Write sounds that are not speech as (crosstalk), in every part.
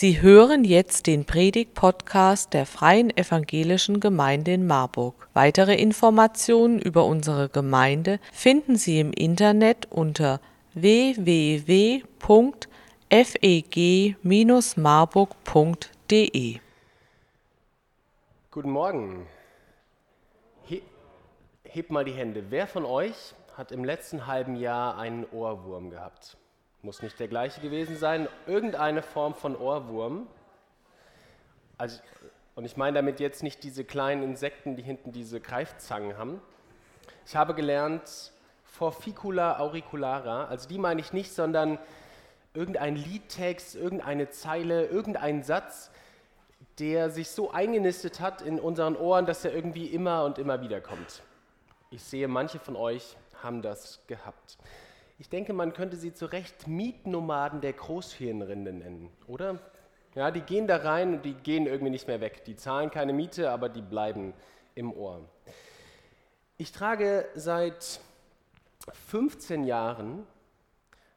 Sie hören jetzt den Predig-Podcast der Freien Evangelischen Gemeinde in Marburg. Weitere Informationen über unsere Gemeinde finden Sie im Internet unter www.feg-marburg.de. Guten Morgen. He hebt mal die Hände. Wer von euch hat im letzten halben Jahr einen Ohrwurm gehabt? Muss nicht der gleiche gewesen sein. Irgendeine Form von Ohrwurm. Also, und ich meine damit jetzt nicht diese kleinen Insekten, die hinten diese Greifzangen haben. Ich habe gelernt, Forficula auriculara, also die meine ich nicht, sondern irgendein Liedtext, irgendeine Zeile, irgendein Satz, der sich so eingenistet hat in unseren Ohren, dass er irgendwie immer und immer wieder kommt. Ich sehe, manche von euch haben das gehabt. Ich denke, man könnte sie zu Recht Mietnomaden der Großhirnrinde nennen, oder? Ja, die gehen da rein und die gehen irgendwie nicht mehr weg. Die zahlen keine Miete, aber die bleiben im Ohr. Ich trage seit 15 Jahren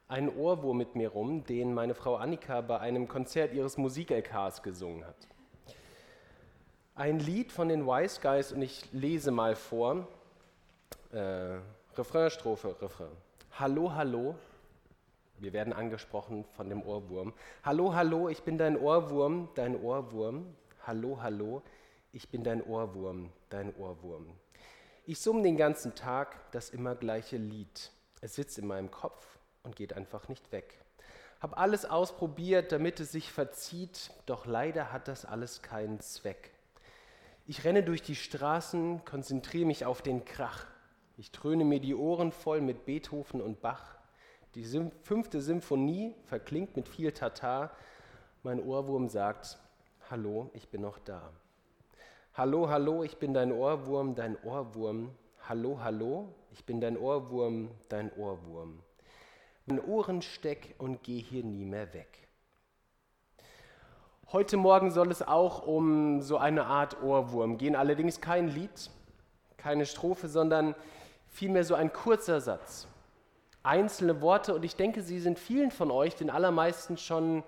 einen Ohrwurm mit mir rum, den meine Frau Annika bei einem Konzert ihres Musik-LKs gesungen hat. Ein Lied von den Wise Guys und ich lese mal vor. Äh, Refrain, Strophe, Refrain. Hallo, hallo. Wir werden angesprochen von dem Ohrwurm. Hallo, hallo, ich bin dein Ohrwurm, dein Ohrwurm. Hallo, hallo, ich bin dein Ohrwurm, dein Ohrwurm. Ich summe den ganzen Tag das immer gleiche Lied. Es sitzt in meinem Kopf und geht einfach nicht weg. Hab alles ausprobiert, damit es sich verzieht, doch leider hat das alles keinen Zweck. Ich renne durch die Straßen, konzentriere mich auf den Krach. Ich tröne mir die Ohren voll mit Beethoven und Bach. Die fünfte Symphonie verklingt mit viel Tatar. Mein Ohrwurm sagt, hallo, ich bin noch da. Hallo, hallo, ich bin dein Ohrwurm, dein Ohrwurm. Hallo, hallo, ich bin dein Ohrwurm, dein Ohrwurm. Mein Ohren steck und geh hier nie mehr weg. Heute Morgen soll es auch um so eine Art Ohrwurm gehen, allerdings kein Lied, keine Strophe, sondern vielmehr so ein kurzer Satz. Einzelne Worte und ich denke, sie sind vielen von euch, den allermeisten schon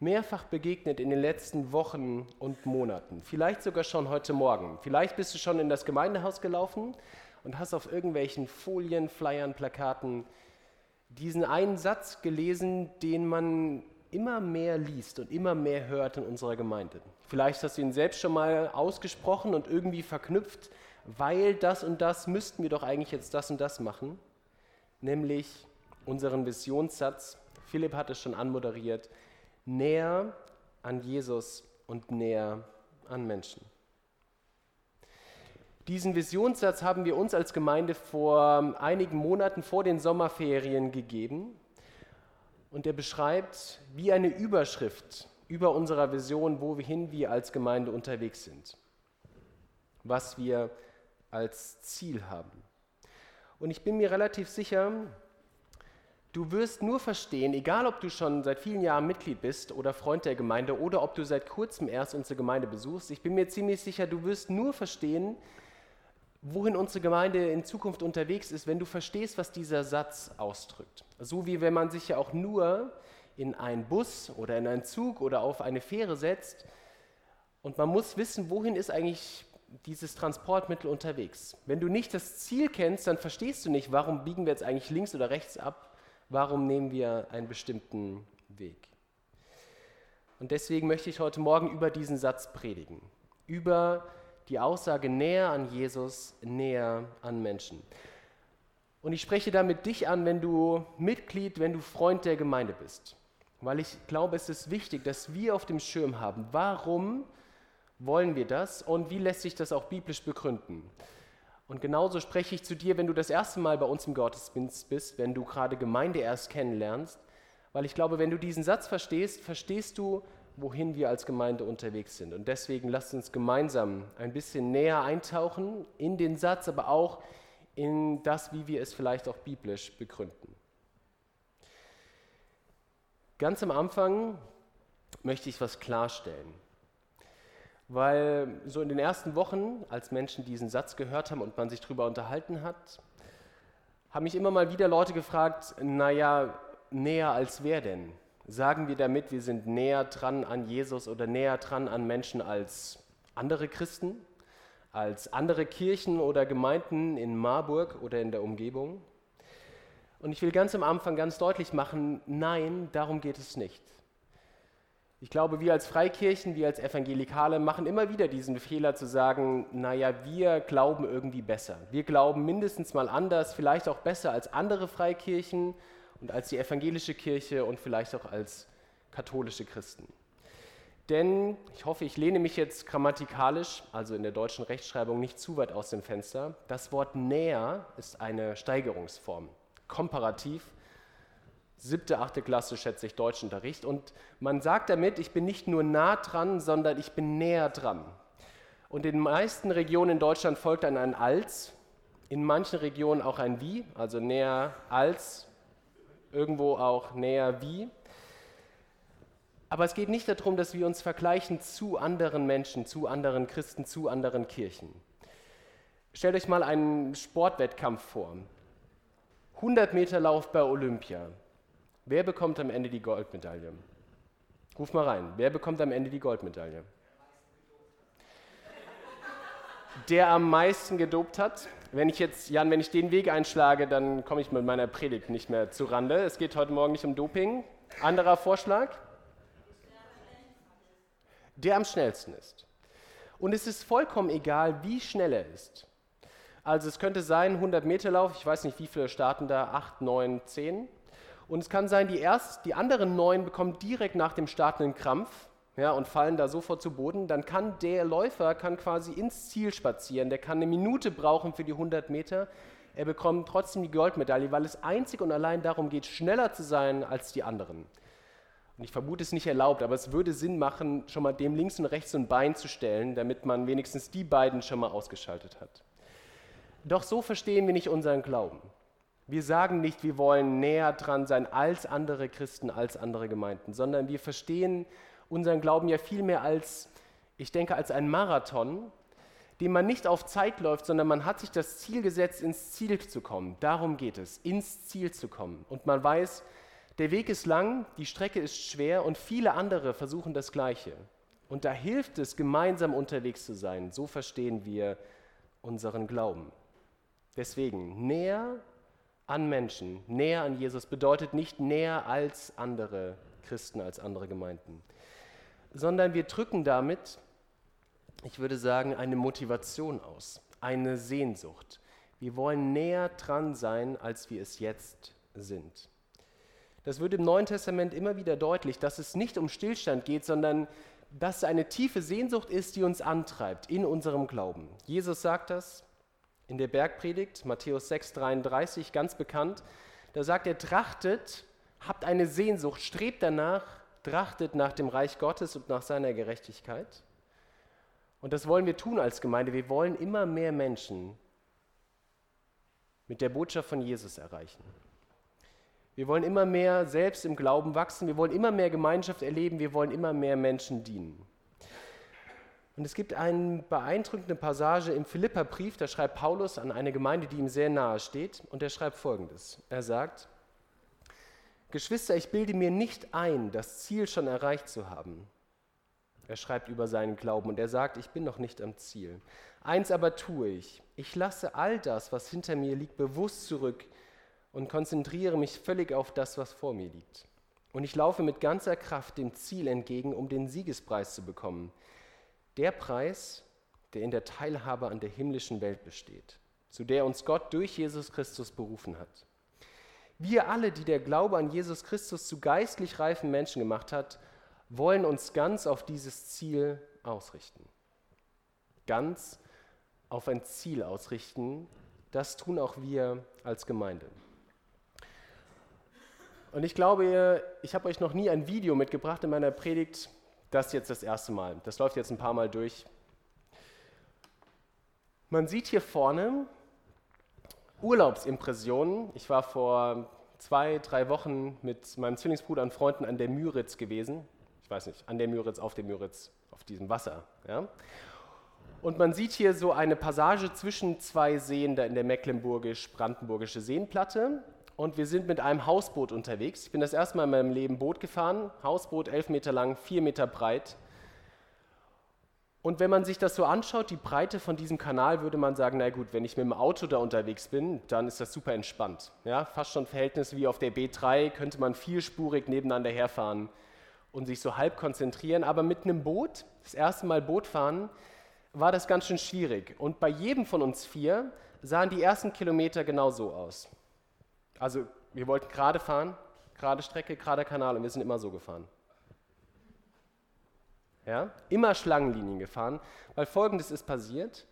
mehrfach begegnet in den letzten Wochen und Monaten. Vielleicht sogar schon heute Morgen. Vielleicht bist du schon in das Gemeindehaus gelaufen und hast auf irgendwelchen Folien, Flyern, Plakaten diesen einen Satz gelesen, den man immer mehr liest und immer mehr hört in unserer Gemeinde. Vielleicht hast du ihn selbst schon mal ausgesprochen und irgendwie verknüpft weil das und das müssten wir doch eigentlich jetzt das und das machen, nämlich unseren Visionssatz, Philipp hat es schon anmoderiert, näher an Jesus und näher an Menschen. Diesen Visionssatz haben wir uns als Gemeinde vor einigen Monaten vor den Sommerferien gegeben. Und er beschreibt wie eine Überschrift über unserer Vision, wohin wir als Gemeinde unterwegs sind, was wir als Ziel haben. Und ich bin mir relativ sicher, du wirst nur verstehen, egal ob du schon seit vielen Jahren Mitglied bist oder Freund der Gemeinde oder ob du seit kurzem erst unsere Gemeinde besuchst, ich bin mir ziemlich sicher, du wirst nur verstehen, wohin unsere Gemeinde in Zukunft unterwegs ist, wenn du verstehst, was dieser Satz ausdrückt. So wie wenn man sich ja auch nur in einen Bus oder in einen Zug oder auf eine Fähre setzt und man muss wissen, wohin ist eigentlich dieses Transportmittel unterwegs. Wenn du nicht das Ziel kennst, dann verstehst du nicht, warum biegen wir jetzt eigentlich links oder rechts ab, warum nehmen wir einen bestimmten Weg. Und deswegen möchte ich heute Morgen über diesen Satz predigen, über die Aussage näher an Jesus, näher an Menschen. Und ich spreche damit dich an, wenn du Mitglied, wenn du Freund der Gemeinde bist. Weil ich glaube, es ist wichtig, dass wir auf dem Schirm haben, warum wollen wir das und wie lässt sich das auch biblisch begründen? Und genauso spreche ich zu dir, wenn du das erste Mal bei uns im Gottesdienst bist, wenn du gerade Gemeinde erst kennenlernst, weil ich glaube, wenn du diesen Satz verstehst, verstehst du, wohin wir als Gemeinde unterwegs sind. Und deswegen lasst uns gemeinsam ein bisschen näher eintauchen in den Satz, aber auch in das, wie wir es vielleicht auch biblisch begründen. Ganz am Anfang möchte ich was klarstellen weil so in den ersten Wochen, als Menschen diesen Satz gehört haben und man sich darüber unterhalten hat, haben mich immer mal wieder Leute gefragt, naja, näher als wer denn? Sagen wir damit, wir sind näher dran an Jesus oder näher dran an Menschen als andere Christen, als andere Kirchen oder Gemeinden in Marburg oder in der Umgebung? Und ich will ganz am Anfang ganz deutlich machen, nein, darum geht es nicht. Ich glaube, wir als Freikirchen, wir als Evangelikale machen immer wieder diesen Fehler zu sagen, naja, wir glauben irgendwie besser. Wir glauben mindestens mal anders, vielleicht auch besser als andere Freikirchen und als die evangelische Kirche und vielleicht auch als katholische Christen. Denn ich hoffe, ich lehne mich jetzt grammatikalisch, also in der deutschen Rechtschreibung, nicht zu weit aus dem Fenster. Das Wort näher ist eine Steigerungsform. Komparativ siebte, achte Klasse schätze ich Deutschunterricht. Und man sagt damit, ich bin nicht nur nah dran, sondern ich bin näher dran. Und in den meisten Regionen in Deutschland folgt dann ein als, in manchen Regionen auch ein wie, also näher als, irgendwo auch näher wie. Aber es geht nicht darum, dass wir uns vergleichen zu anderen Menschen, zu anderen Christen, zu anderen Kirchen. Stellt euch mal einen Sportwettkampf vor. 100 Meter Lauf bei Olympia. Wer bekommt am Ende die Goldmedaille? Ruf mal rein. Wer bekommt am Ende die Goldmedaille? Der am meisten gedopt hat. Wenn ich jetzt, Jan, wenn ich den Weg einschlage, dann komme ich mit meiner Predigt nicht mehr zu Rande. Es geht heute Morgen nicht um Doping. Anderer Vorschlag? Der am schnellsten ist. Und es ist vollkommen egal, wie schnell er ist. Also es könnte sein 100 Meter Lauf, ich weiß nicht, wie viele starten da, 8, 9, 10. Und es kann sein, die, erst, die anderen neun bekommen direkt nach dem Start einen Krampf ja, und fallen da sofort zu Boden. Dann kann der Läufer kann quasi ins Ziel spazieren. Der kann eine Minute brauchen für die 100 Meter. Er bekommt trotzdem die Goldmedaille, weil es einzig und allein darum geht, schneller zu sein als die anderen. Und ich vermute, es ist nicht erlaubt, aber es würde Sinn machen, schon mal dem links und rechts ein Bein zu stellen, damit man wenigstens die beiden schon mal ausgeschaltet hat. Doch so verstehen wir nicht unseren Glauben. Wir sagen nicht, wir wollen näher dran sein als andere Christen, als andere Gemeinden, sondern wir verstehen unseren Glauben ja vielmehr als, ich denke, als ein Marathon, den man nicht auf Zeit läuft, sondern man hat sich das Ziel gesetzt, ins Ziel zu kommen. Darum geht es, ins Ziel zu kommen. Und man weiß, der Weg ist lang, die Strecke ist schwer und viele andere versuchen das Gleiche. Und da hilft es, gemeinsam unterwegs zu sein. So verstehen wir unseren Glauben. Deswegen näher an Menschen, näher an Jesus, bedeutet nicht näher als andere Christen, als andere Gemeinden, sondern wir drücken damit, ich würde sagen, eine Motivation aus, eine Sehnsucht. Wir wollen näher dran sein, als wir es jetzt sind. Das wird im Neuen Testament immer wieder deutlich, dass es nicht um Stillstand geht, sondern dass eine tiefe Sehnsucht ist, die uns antreibt in unserem Glauben. Jesus sagt das, in der Bergpredigt, Matthäus 6, 33, ganz bekannt. Da sagt er, trachtet, habt eine Sehnsucht, strebt danach, trachtet nach dem Reich Gottes und nach seiner Gerechtigkeit. Und das wollen wir tun als Gemeinde. Wir wollen immer mehr Menschen mit der Botschaft von Jesus erreichen. Wir wollen immer mehr selbst im Glauben wachsen. Wir wollen immer mehr Gemeinschaft erleben. Wir wollen immer mehr Menschen dienen. Und es gibt eine beeindruckende Passage im Philipperbrief, da schreibt Paulus an eine Gemeinde, die ihm sehr nahe steht, und er schreibt folgendes. Er sagt, Geschwister, ich bilde mir nicht ein, das Ziel schon erreicht zu haben. Er schreibt über seinen Glauben und er sagt, ich bin noch nicht am Ziel. Eins aber tue ich, ich lasse all das, was hinter mir liegt, bewusst zurück und konzentriere mich völlig auf das, was vor mir liegt. Und ich laufe mit ganzer Kraft dem Ziel entgegen, um den Siegespreis zu bekommen der Preis, der in der Teilhabe an der himmlischen Welt besteht, zu der uns Gott durch Jesus Christus berufen hat. Wir alle, die der Glaube an Jesus Christus zu geistlich reifen Menschen gemacht hat, wollen uns ganz auf dieses Ziel ausrichten. Ganz auf ein Ziel ausrichten, das tun auch wir als Gemeinde. Und ich glaube, ich habe euch noch nie ein Video mitgebracht in meiner Predigt, das jetzt das erste Mal. Das läuft jetzt ein paar Mal durch. Man sieht hier vorne Urlaubsimpressionen. Ich war vor zwei, drei Wochen mit meinem Zwillingsbruder und Freunden an der Müritz gewesen. Ich weiß nicht, an der Müritz, auf der Müritz, auf diesem Wasser. Ja? Und man sieht hier so eine Passage zwischen zwei Seen da in der mecklenburgisch-brandenburgische Seenplatte. Und wir sind mit einem Hausboot unterwegs. Ich bin das erste Mal in meinem Leben Boot gefahren. Hausboot, elf Meter lang, vier Meter breit. Und wenn man sich das so anschaut, die Breite von diesem Kanal, würde man sagen, na gut, wenn ich mit dem Auto da unterwegs bin, dann ist das super entspannt. Ja, fast schon Verhältnis wie auf der B3, könnte man vielspurig nebeneinander herfahren und sich so halb konzentrieren. Aber mit einem Boot, das erste Mal Boot fahren, war das ganz schön schwierig. Und bei jedem von uns vier sahen die ersten Kilometer genau so aus. Also wir wollten gerade fahren, gerade Strecke, gerade Kanal und wir sind immer so gefahren. Ja? Immer Schlangenlinien gefahren, weil folgendes ist passiert.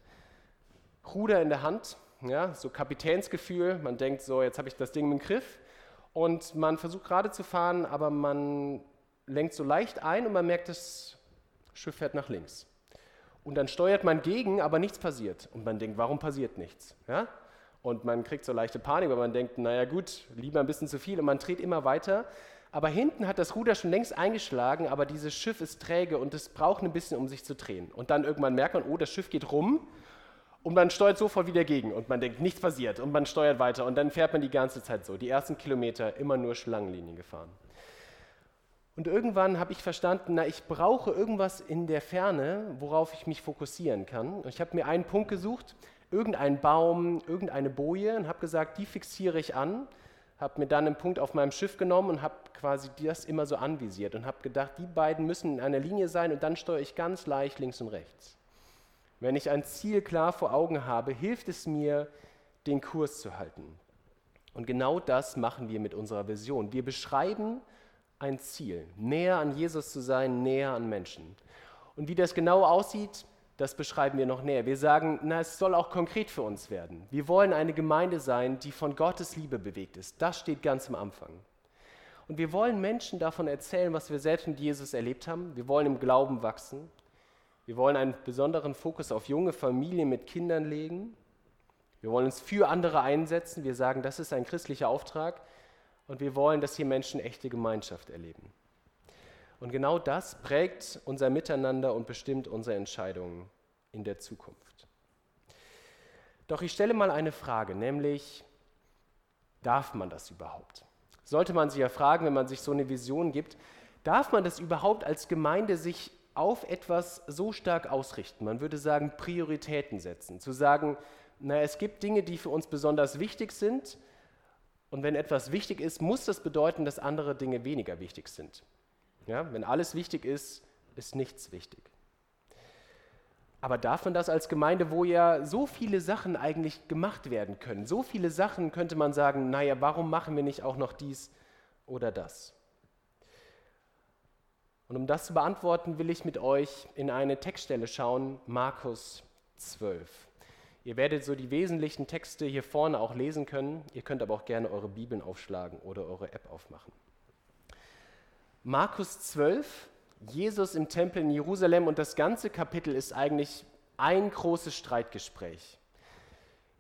Ruder in der Hand, ja, so Kapitänsgefühl, man denkt so, jetzt habe ich das Ding im Griff und man versucht gerade zu fahren, aber man lenkt so leicht ein und man merkt, das Schiff fährt nach links. Und dann steuert man gegen, aber nichts passiert. Und man denkt, warum passiert nichts? Ja? Und man kriegt so leichte Panik, weil man denkt, naja gut, lieber ein bisschen zu viel und man dreht immer weiter. Aber hinten hat das Ruder schon längst eingeschlagen, aber dieses Schiff ist träge und es braucht ein bisschen, um sich zu drehen. Und dann irgendwann merkt man, oh, das Schiff geht rum und man steuert sofort wieder gegen und man denkt, nichts passiert und man steuert weiter und dann fährt man die ganze Zeit so. Die ersten Kilometer immer nur Schlangenlinien gefahren. Und irgendwann habe ich verstanden, na, ich brauche irgendwas in der Ferne, worauf ich mich fokussieren kann. Und ich habe mir einen Punkt gesucht, irgendeinen Baum, irgendeine Boje und habe gesagt, die fixiere ich an habe mir dann einen Punkt auf meinem Schiff genommen und habe quasi das immer so anvisiert und habe gedacht, die beiden müssen in einer Linie sein und dann steuere ich ganz leicht links und rechts. Wenn ich ein Ziel klar vor Augen habe, hilft es mir, den Kurs zu halten. Und genau das machen wir mit unserer Vision. Wir beschreiben ein Ziel, näher an Jesus zu sein, näher an Menschen. Und wie das genau aussieht, das beschreiben wir noch näher. Wir sagen, na, es soll auch konkret für uns werden. Wir wollen eine Gemeinde sein, die von Gottes Liebe bewegt ist. Das steht ganz am Anfang. Und wir wollen Menschen davon erzählen, was wir selbst mit Jesus erlebt haben. Wir wollen im Glauben wachsen. Wir wollen einen besonderen Fokus auf junge Familien mit Kindern legen. Wir wollen uns für andere einsetzen. Wir sagen, das ist ein christlicher Auftrag. Und wir wollen, dass hier Menschen echte Gemeinschaft erleben. Und genau das prägt unser Miteinander und bestimmt unsere Entscheidungen in der Zukunft. Doch ich stelle mal eine Frage, nämlich, darf man das überhaupt? Sollte man sich ja fragen, wenn man sich so eine Vision gibt, darf man das überhaupt als Gemeinde sich auf etwas so stark ausrichten? Man würde sagen, Prioritäten setzen. Zu sagen, na, es gibt Dinge, die für uns besonders wichtig sind. Und wenn etwas wichtig ist, muss das bedeuten, dass andere Dinge weniger wichtig sind. Ja, wenn alles wichtig ist, ist nichts wichtig. Aber darf man das als Gemeinde, wo ja so viele Sachen eigentlich gemacht werden können? So viele Sachen könnte man sagen, naja, warum machen wir nicht auch noch dies oder das? Und um das zu beantworten, will ich mit euch in eine Textstelle schauen, Markus 12. Ihr werdet so die wesentlichen Texte hier vorne auch lesen können. Ihr könnt aber auch gerne eure Bibeln aufschlagen oder eure App aufmachen. Markus 12, Jesus im Tempel in Jerusalem und das ganze Kapitel ist eigentlich ein großes Streitgespräch.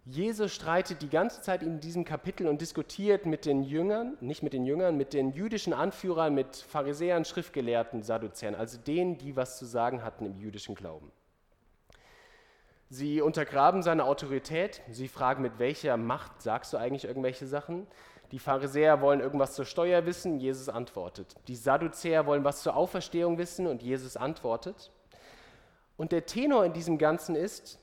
Jesus streitet die ganze Zeit in diesem Kapitel und diskutiert mit den Jüngern, nicht mit den Jüngern, mit den jüdischen Anführern, mit Pharisäern, Schriftgelehrten, Sadduzäern, also denen, die was zu sagen hatten im jüdischen Glauben. Sie untergraben seine Autorität, sie fragen, mit welcher Macht sagst du eigentlich irgendwelche Sachen? Die Pharisäer wollen irgendwas zur Steuer wissen, Jesus antwortet. Die Sadduzäer wollen was zur Auferstehung wissen und Jesus antwortet. Und der Tenor in diesem Ganzen ist,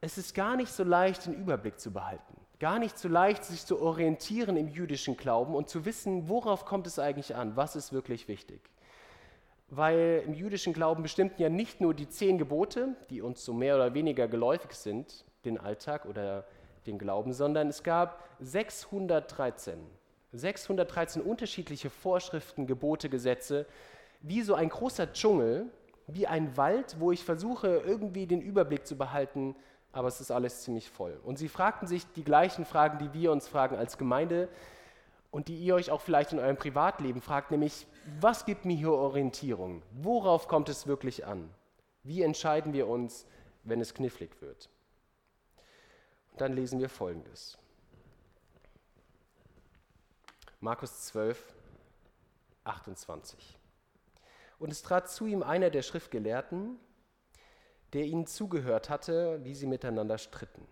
es ist gar nicht so leicht, den Überblick zu behalten. Gar nicht so leicht, sich zu orientieren im jüdischen Glauben und zu wissen, worauf kommt es eigentlich an, was ist wirklich wichtig. Weil im jüdischen Glauben bestimmten ja nicht nur die zehn Gebote, die uns so mehr oder weniger geläufig sind, den Alltag oder den Glauben, sondern es gab 613, 613 unterschiedliche Vorschriften, Gebote, Gesetze, wie so ein großer Dschungel, wie ein Wald, wo ich versuche, irgendwie den Überblick zu behalten, aber es ist alles ziemlich voll. Und sie fragten sich die gleichen Fragen, die wir uns fragen als Gemeinde und die ihr euch auch vielleicht in eurem Privatleben fragt, nämlich, was gibt mir hier Orientierung? Worauf kommt es wirklich an? Wie entscheiden wir uns, wenn es knifflig wird? Dann lesen wir folgendes. Markus 12, 28. Und es trat zu ihm einer der Schriftgelehrten, der ihnen zugehört hatte, wie sie miteinander stritten.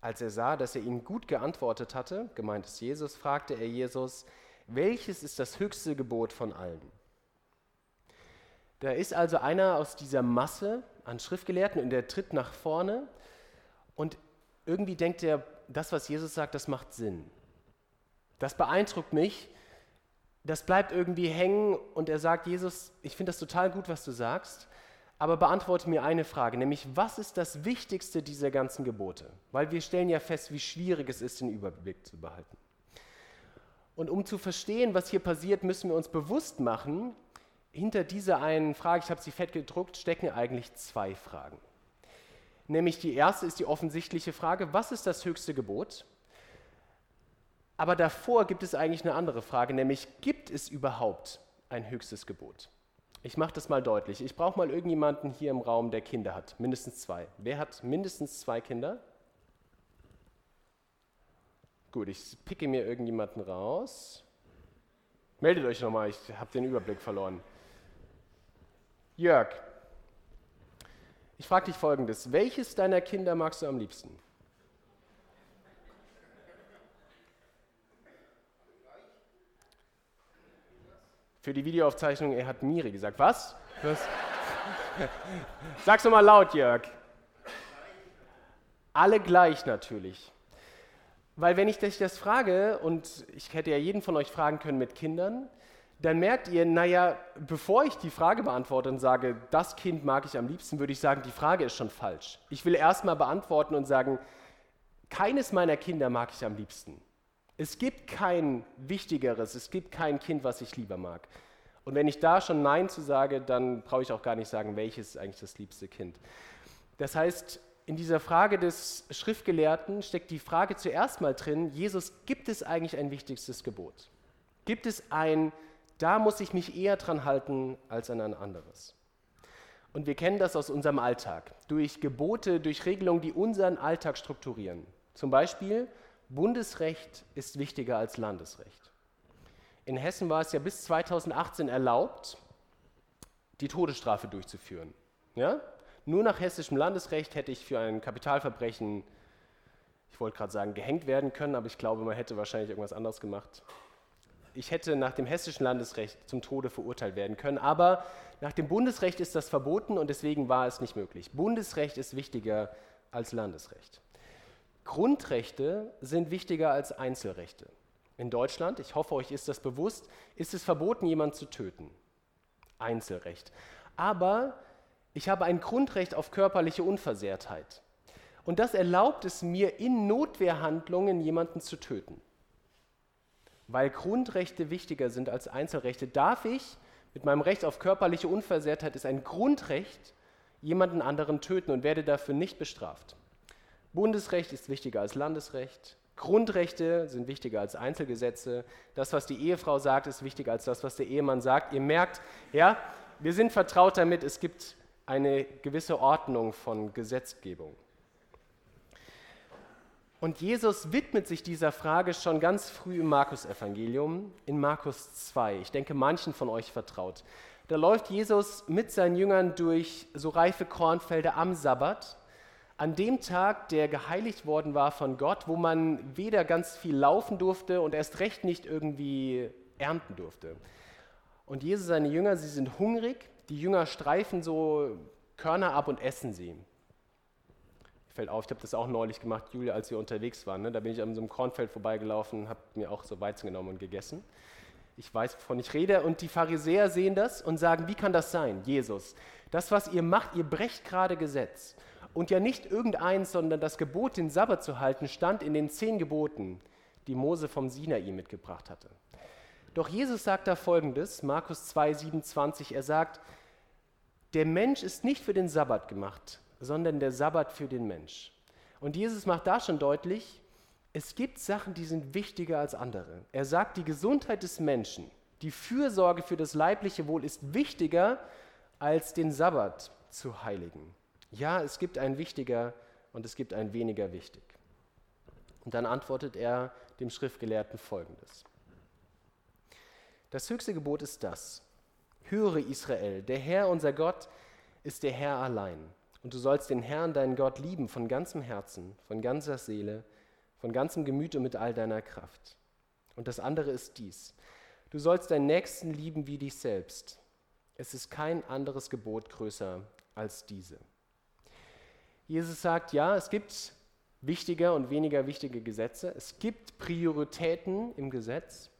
Als er sah, dass er ihnen gut geantwortet hatte, gemeint ist Jesus, fragte er Jesus, welches ist das höchste Gebot von allen? Da ist also einer aus dieser Masse an Schriftgelehrten und der tritt nach vorne und irgendwie denkt er, das, was Jesus sagt, das macht Sinn. Das beeindruckt mich, das bleibt irgendwie hängen und er sagt, Jesus, ich finde das total gut, was du sagst, aber beantworte mir eine Frage, nämlich was ist das Wichtigste dieser ganzen Gebote? Weil wir stellen ja fest, wie schwierig es ist, den Überblick zu behalten. Und um zu verstehen, was hier passiert, müssen wir uns bewusst machen, hinter dieser einen Frage, ich habe sie fett gedruckt, stecken eigentlich zwei Fragen. Nämlich die erste ist die offensichtliche Frage, was ist das höchste Gebot? Aber davor gibt es eigentlich eine andere Frage, nämlich gibt es überhaupt ein höchstes Gebot? Ich mache das mal deutlich. Ich brauche mal irgendjemanden hier im Raum, der Kinder hat. Mindestens zwei. Wer hat mindestens zwei Kinder? Gut, ich picke mir irgendjemanden raus. Meldet euch nochmal, ich habe den Überblick verloren. Jörg, ich frage dich folgendes: Welches deiner Kinder magst du am liebsten? Für die Videoaufzeichnung, er hat Miri gesagt. Was? Was? (laughs) Sag's nochmal laut, Jörg. Alle gleich natürlich. Weil wenn ich dich das frage, und ich hätte ja jeden von euch fragen können mit Kindern, dann merkt ihr, naja, bevor ich die Frage beantworte und sage, das Kind mag ich am liebsten, würde ich sagen, die Frage ist schon falsch. Ich will erstmal beantworten und sagen, keines meiner Kinder mag ich am liebsten. Es gibt kein wichtigeres, es gibt kein Kind, was ich lieber mag. Und wenn ich da schon Nein zu sage, dann brauche ich auch gar nicht sagen, welches ist eigentlich das liebste Kind. Das heißt, in dieser Frage des Schriftgelehrten steckt die Frage zuerst mal drin, Jesus, gibt es eigentlich ein wichtigstes Gebot? Gibt es ein, da muss ich mich eher dran halten als an ein anderes? Und wir kennen das aus unserem Alltag, durch Gebote, durch Regelungen, die unseren Alltag strukturieren. Zum Beispiel, Bundesrecht ist wichtiger als Landesrecht. In Hessen war es ja bis 2018 erlaubt, die Todesstrafe durchzuführen. Ja? Nur nach hessischem Landesrecht hätte ich für ein Kapitalverbrechen, ich wollte gerade sagen, gehängt werden können, aber ich glaube, man hätte wahrscheinlich irgendwas anderes gemacht. Ich hätte nach dem hessischen Landesrecht zum Tode verurteilt werden können, aber nach dem Bundesrecht ist das verboten und deswegen war es nicht möglich. Bundesrecht ist wichtiger als Landesrecht. Grundrechte sind wichtiger als Einzelrechte. In Deutschland, ich hoffe, euch ist das bewusst, ist es verboten, jemanden zu töten. Einzelrecht. Aber ich habe ein Grundrecht auf körperliche Unversehrtheit. Und das erlaubt es mir, in Notwehrhandlungen jemanden zu töten. Weil Grundrechte wichtiger sind als Einzelrechte, darf ich mit meinem Recht auf körperliche Unversehrtheit ist ein Grundrecht, jemanden anderen töten und werde dafür nicht bestraft. Bundesrecht ist wichtiger als Landesrecht. Grundrechte sind wichtiger als Einzelgesetze. Das, was die Ehefrau sagt, ist wichtiger als das, was der Ehemann sagt. Ihr merkt, ja, wir sind vertraut damit, es gibt eine gewisse Ordnung von Gesetzgebung. Und Jesus widmet sich dieser Frage schon ganz früh im Markus-Evangelium, in Markus 2. Ich denke, manchen von euch vertraut. Da läuft Jesus mit seinen Jüngern durch so reife Kornfelder am Sabbat an dem Tag, der geheiligt worden war von Gott, wo man weder ganz viel laufen durfte und erst recht nicht irgendwie ernten durfte. Und Jesus, seine Jünger, sie sind hungrig, die Jünger streifen so Körner ab und essen sie. Fällt auf, ich habe das auch neulich gemacht, Julia, als wir unterwegs waren. Ne? Da bin ich an so einem Kornfeld vorbeigelaufen, habe mir auch so Weizen genommen und gegessen. Ich weiß, wovon ich rede. Und die Pharisäer sehen das und sagen, wie kann das sein, Jesus? Das, was ihr macht, ihr brecht gerade Gesetz. Und ja nicht irgendeins, sondern das Gebot, den Sabbat zu halten, stand in den zehn Geboten, die Mose vom Sinai mitgebracht hatte. Doch Jesus sagt da folgendes, Markus 2, 27, er sagt, der Mensch ist nicht für den Sabbat gemacht, sondern der Sabbat für den Mensch. Und Jesus macht da schon deutlich, es gibt Sachen, die sind wichtiger als andere. Er sagt, die Gesundheit des Menschen, die Fürsorge für das leibliche Wohl ist wichtiger als den Sabbat zu heiligen. Ja, es gibt ein wichtiger und es gibt ein weniger wichtig. Und dann antwortet er dem Schriftgelehrten folgendes. Das höchste Gebot ist das. Höre Israel, der Herr unser Gott ist der Herr allein. Und du sollst den Herrn, deinen Gott, lieben von ganzem Herzen, von ganzer Seele, von ganzem Gemüt und mit all deiner Kraft. Und das andere ist dies. Du sollst deinen Nächsten lieben wie dich selbst. Es ist kein anderes Gebot größer als diese. Jesus sagt, ja, es gibt wichtige und weniger wichtige Gesetze. Es gibt Prioritäten im Gesetz.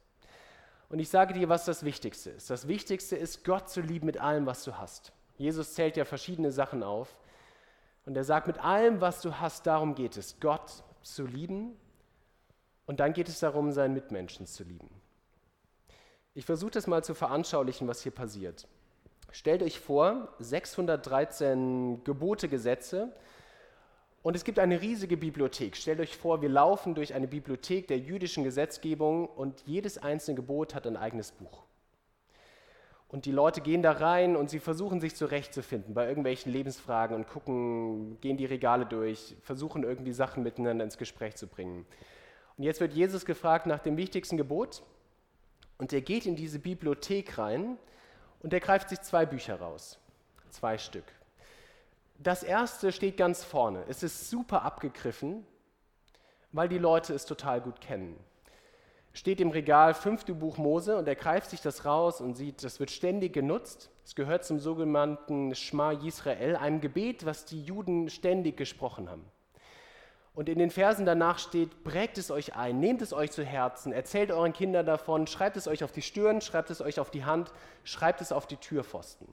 Und ich sage dir, was das Wichtigste ist. Das Wichtigste ist, Gott zu lieben mit allem, was du hast. Jesus zählt ja verschiedene Sachen auf. Und er sagt, mit allem, was du hast, darum geht es, Gott zu lieben. Und dann geht es darum, seinen Mitmenschen zu lieben. Ich versuche das mal zu veranschaulichen, was hier passiert. Stellt euch vor, 613 Gebote, Gesetze und es gibt eine riesige Bibliothek. Stellt euch vor, wir laufen durch eine Bibliothek der jüdischen Gesetzgebung und jedes einzelne Gebot hat ein eigenes Buch. Und die Leute gehen da rein und sie versuchen sich zurechtzufinden bei irgendwelchen Lebensfragen und gucken, gehen die Regale durch, versuchen irgendwie Sachen miteinander ins Gespräch zu bringen. Und jetzt wird Jesus gefragt nach dem wichtigsten Gebot und er geht in diese Bibliothek rein und er greift sich zwei Bücher raus, zwei Stück. Das erste steht ganz vorne. Es ist super abgegriffen, weil die Leute es total gut kennen steht im Regal fünfte Buch Mose und er greift sich das raus und sieht, das wird ständig genutzt. Es gehört zum sogenannten Schma Yisrael, einem Gebet, was die Juden ständig gesprochen haben. Und in den Versen danach steht, prägt es euch ein, nehmt es euch zu Herzen, erzählt euren Kindern davon, schreibt es euch auf die Stirn, schreibt es euch auf die Hand, schreibt es auf die Türpfosten.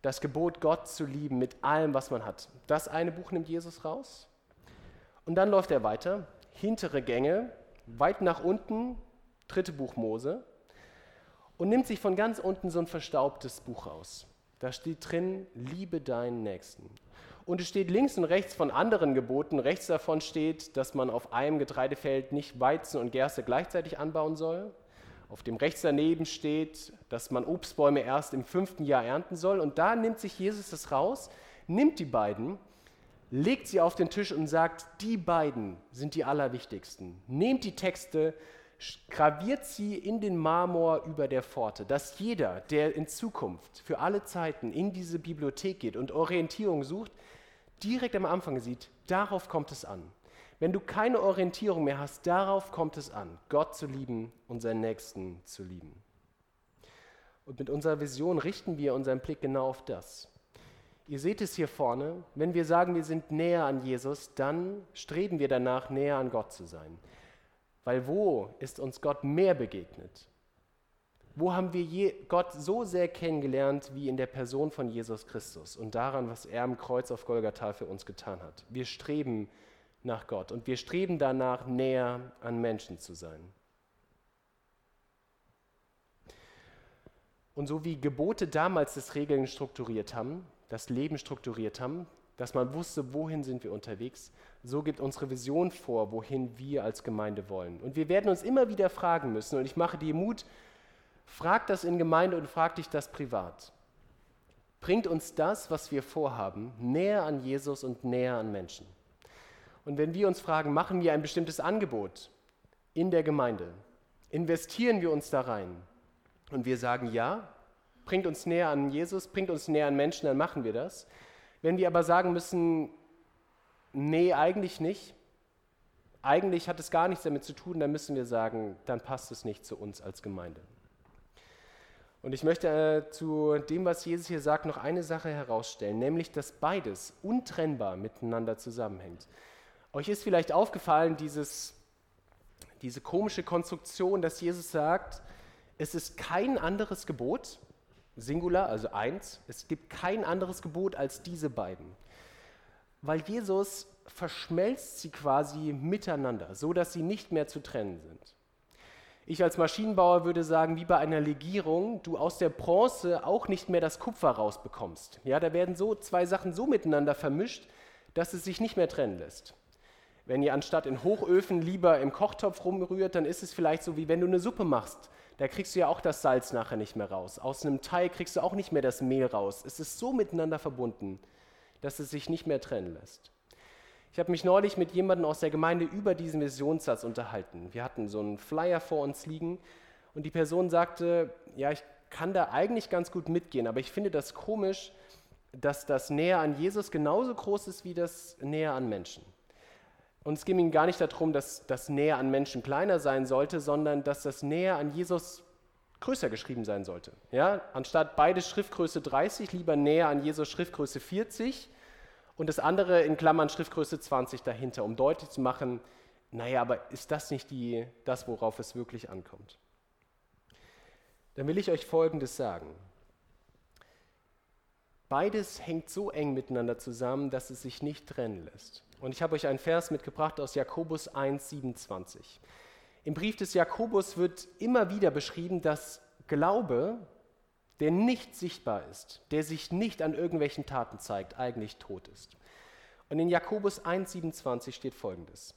Das Gebot, Gott zu lieben mit allem, was man hat. Das eine Buch nimmt Jesus raus. Und dann läuft er weiter, hintere Gänge, weit nach unten, dritte Buch Mose, und nimmt sich von ganz unten so ein verstaubtes Buch raus. Da steht drin, liebe deinen Nächsten. Und es steht links und rechts von anderen Geboten. Rechts davon steht, dass man auf einem Getreidefeld nicht Weizen und Gerste gleichzeitig anbauen soll. Auf dem rechts daneben steht, dass man Obstbäume erst im fünften Jahr ernten soll. Und da nimmt sich Jesus das raus, nimmt die beiden legt sie auf den Tisch und sagt, die beiden sind die allerwichtigsten. Nehmt die Texte, graviert sie in den Marmor über der Pforte, dass jeder, der in Zukunft für alle Zeiten in diese Bibliothek geht und Orientierung sucht, direkt am Anfang sieht, darauf kommt es an. Wenn du keine Orientierung mehr hast, darauf kommt es an, Gott zu lieben und seinen Nächsten zu lieben. Und mit unserer Vision richten wir unseren Blick genau auf das. Ihr seht es hier vorne, wenn wir sagen, wir sind näher an Jesus, dann streben wir danach, näher an Gott zu sein. Weil wo ist uns Gott mehr begegnet? Wo haben wir Gott so sehr kennengelernt wie in der Person von Jesus Christus und daran, was er am Kreuz auf Golgatha für uns getan hat? Wir streben nach Gott und wir streben danach, näher an Menschen zu sein. Und so wie Gebote damals das Regeln strukturiert haben, das Leben strukturiert haben, dass man wusste, wohin sind wir unterwegs. So gibt unsere Vision vor, wohin wir als Gemeinde wollen. Und wir werden uns immer wieder fragen müssen, und ich mache dir Mut, frag das in Gemeinde und frag dich das privat. Bringt uns das, was wir vorhaben, näher an Jesus und näher an Menschen? Und wenn wir uns fragen, machen wir ein bestimmtes Angebot in der Gemeinde? Investieren wir uns da rein? Und wir sagen ja, bringt uns näher an Jesus, bringt uns näher an Menschen, dann machen wir das. Wenn wir aber sagen müssen, nee, eigentlich nicht, eigentlich hat es gar nichts damit zu tun, dann müssen wir sagen, dann passt es nicht zu uns als Gemeinde. Und ich möchte äh, zu dem, was Jesus hier sagt, noch eine Sache herausstellen, nämlich, dass beides untrennbar miteinander zusammenhängt. Euch ist vielleicht aufgefallen, dieses, diese komische Konstruktion, dass Jesus sagt, es ist kein anderes Gebot, Singular, also eins. Es gibt kein anderes Gebot als diese beiden. Weil Jesus verschmelzt sie quasi miteinander, so dass sie nicht mehr zu trennen sind. Ich als Maschinenbauer würde sagen, wie bei einer Legierung, du aus der Bronze auch nicht mehr das Kupfer rausbekommst. Ja, da werden so zwei Sachen so miteinander vermischt, dass es sich nicht mehr trennen lässt. Wenn ihr anstatt in Hochöfen lieber im Kochtopf rumrührt, dann ist es vielleicht so, wie wenn du eine Suppe machst da kriegst du ja auch das Salz nachher nicht mehr raus. Aus einem Teig kriegst du auch nicht mehr das Mehl raus. Es ist so miteinander verbunden, dass es sich nicht mehr trennen lässt. Ich habe mich neulich mit jemandem aus der Gemeinde über diesen Visionssatz unterhalten. Wir hatten so einen Flyer vor uns liegen und die Person sagte, ja, ich kann da eigentlich ganz gut mitgehen, aber ich finde das komisch, dass das Näher an Jesus genauso groß ist wie das Näher an Menschen. Und es ging ihm gar nicht darum, dass das Näher an Menschen kleiner sein sollte, sondern dass das Näher an Jesus größer geschrieben sein sollte. Ja? Anstatt beide Schriftgröße 30, lieber näher an Jesus Schriftgröße 40 und das andere in Klammern Schriftgröße 20 dahinter, um deutlich zu machen, naja, aber ist das nicht die, das, worauf es wirklich ankommt? Dann will ich euch Folgendes sagen. Beides hängt so eng miteinander zusammen, dass es sich nicht trennen lässt. Und ich habe euch einen Vers mitgebracht aus Jakobus 1, 27. Im Brief des Jakobus wird immer wieder beschrieben, dass Glaube, der nicht sichtbar ist, der sich nicht an irgendwelchen Taten zeigt, eigentlich tot ist. Und in Jakobus 1,27 steht folgendes.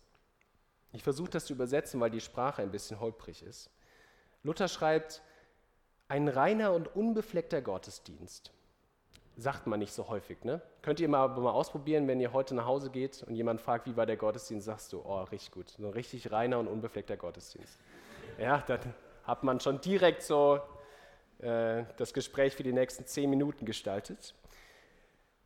Ich versuche das zu übersetzen, weil die Sprache ein bisschen holprig ist. Luther schreibt, ein reiner und unbefleckter Gottesdienst sagt man nicht so häufig. Ne? Könnt ihr mal, mal ausprobieren, wenn ihr heute nach Hause geht und jemand fragt, wie war der Gottesdienst, sagst du, oh, richtig gut. So ein richtig reiner und unbefleckter Gottesdienst. Ja, dann hat man schon direkt so äh, das Gespräch für die nächsten zehn Minuten gestaltet.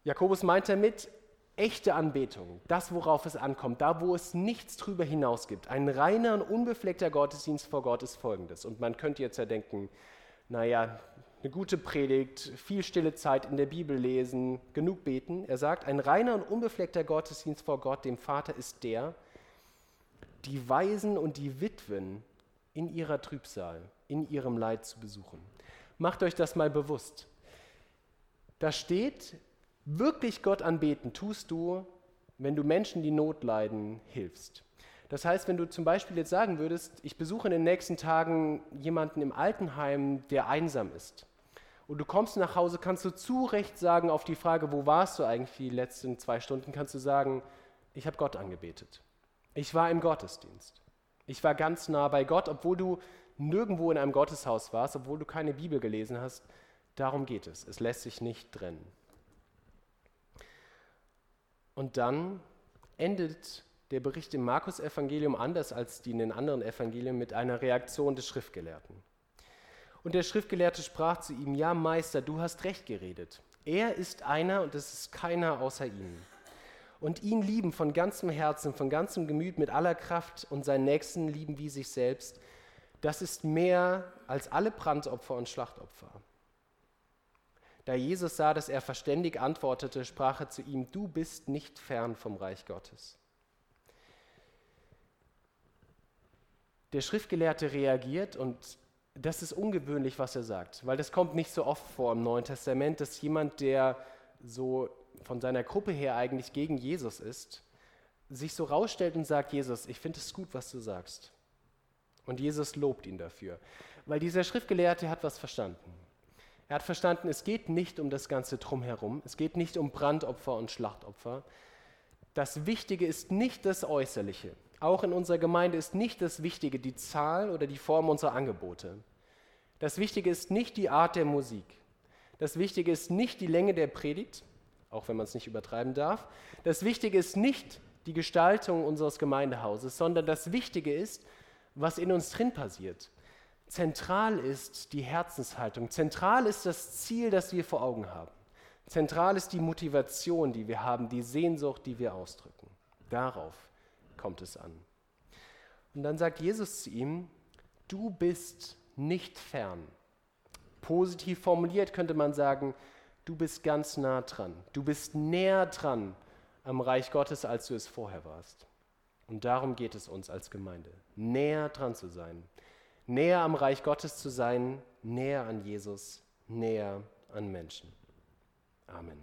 Jakobus meint damit, echte Anbetung, das, worauf es ankommt, da, wo es nichts drüber hinaus gibt. Ein reiner und unbefleckter Gottesdienst vor Gott ist folgendes. Und man könnte jetzt ja denken, naja, eine gute Predigt, viel stille Zeit in der Bibel lesen, genug beten. Er sagt, ein reiner und unbefleckter Gottesdienst vor Gott, dem Vater, ist der, die Waisen und die Witwen in ihrer Trübsal, in ihrem Leid zu besuchen. Macht euch das mal bewusst. Da steht, wirklich Gott anbeten tust du, wenn du Menschen, die Not leiden, hilfst. Das heißt, wenn du zum Beispiel jetzt sagen würdest, ich besuche in den nächsten Tagen jemanden im Altenheim, der einsam ist, und du kommst nach Hause, kannst du zu Recht sagen auf die Frage, wo warst du eigentlich die letzten zwei Stunden, kannst du sagen, ich habe Gott angebetet. Ich war im Gottesdienst. Ich war ganz nah bei Gott, obwohl du nirgendwo in einem Gotteshaus warst, obwohl du keine Bibel gelesen hast. Darum geht es. Es lässt sich nicht trennen. Und dann endet der Bericht im Markus-Evangelium anders als die in den anderen Evangelien mit einer Reaktion des Schriftgelehrten. Und der Schriftgelehrte sprach zu ihm, ja Meister, du hast recht geredet. Er ist einer und es ist keiner außer ihm. Und ihn lieben von ganzem Herzen, von ganzem Gemüt, mit aller Kraft und seinen Nächsten lieben wie sich selbst, das ist mehr als alle Brandopfer und Schlachtopfer. Da Jesus sah, dass er verständig antwortete, sprach er zu ihm, du bist nicht fern vom Reich Gottes. Der Schriftgelehrte reagiert und das ist ungewöhnlich, was er sagt, weil das kommt nicht so oft vor im Neuen Testament, dass jemand, der so von seiner Gruppe her eigentlich gegen Jesus ist, sich so rausstellt und sagt, Jesus, ich finde es gut, was du sagst. Und Jesus lobt ihn dafür, weil dieser Schriftgelehrte hat was verstanden. Er hat verstanden, es geht nicht um das ganze Drumherum, es geht nicht um Brandopfer und Schlachtopfer. Das Wichtige ist nicht das Äußerliche, auch in unserer Gemeinde ist nicht das Wichtige die Zahl oder die Form unserer Angebote. Das Wichtige ist nicht die Art der Musik. Das Wichtige ist nicht die Länge der Predigt, auch wenn man es nicht übertreiben darf. Das Wichtige ist nicht die Gestaltung unseres Gemeindehauses, sondern das Wichtige ist, was in uns drin passiert. Zentral ist die Herzenshaltung. Zentral ist das Ziel, das wir vor Augen haben. Zentral ist die Motivation, die wir haben, die Sehnsucht, die wir ausdrücken. Darauf kommt es an. Und dann sagt Jesus zu ihm, du bist nicht fern. Positiv formuliert könnte man sagen, du bist ganz nah dran. Du bist näher dran am Reich Gottes, als du es vorher warst. Und darum geht es uns als Gemeinde, näher dran zu sein, näher am Reich Gottes zu sein, näher an Jesus, näher an Menschen. Amen.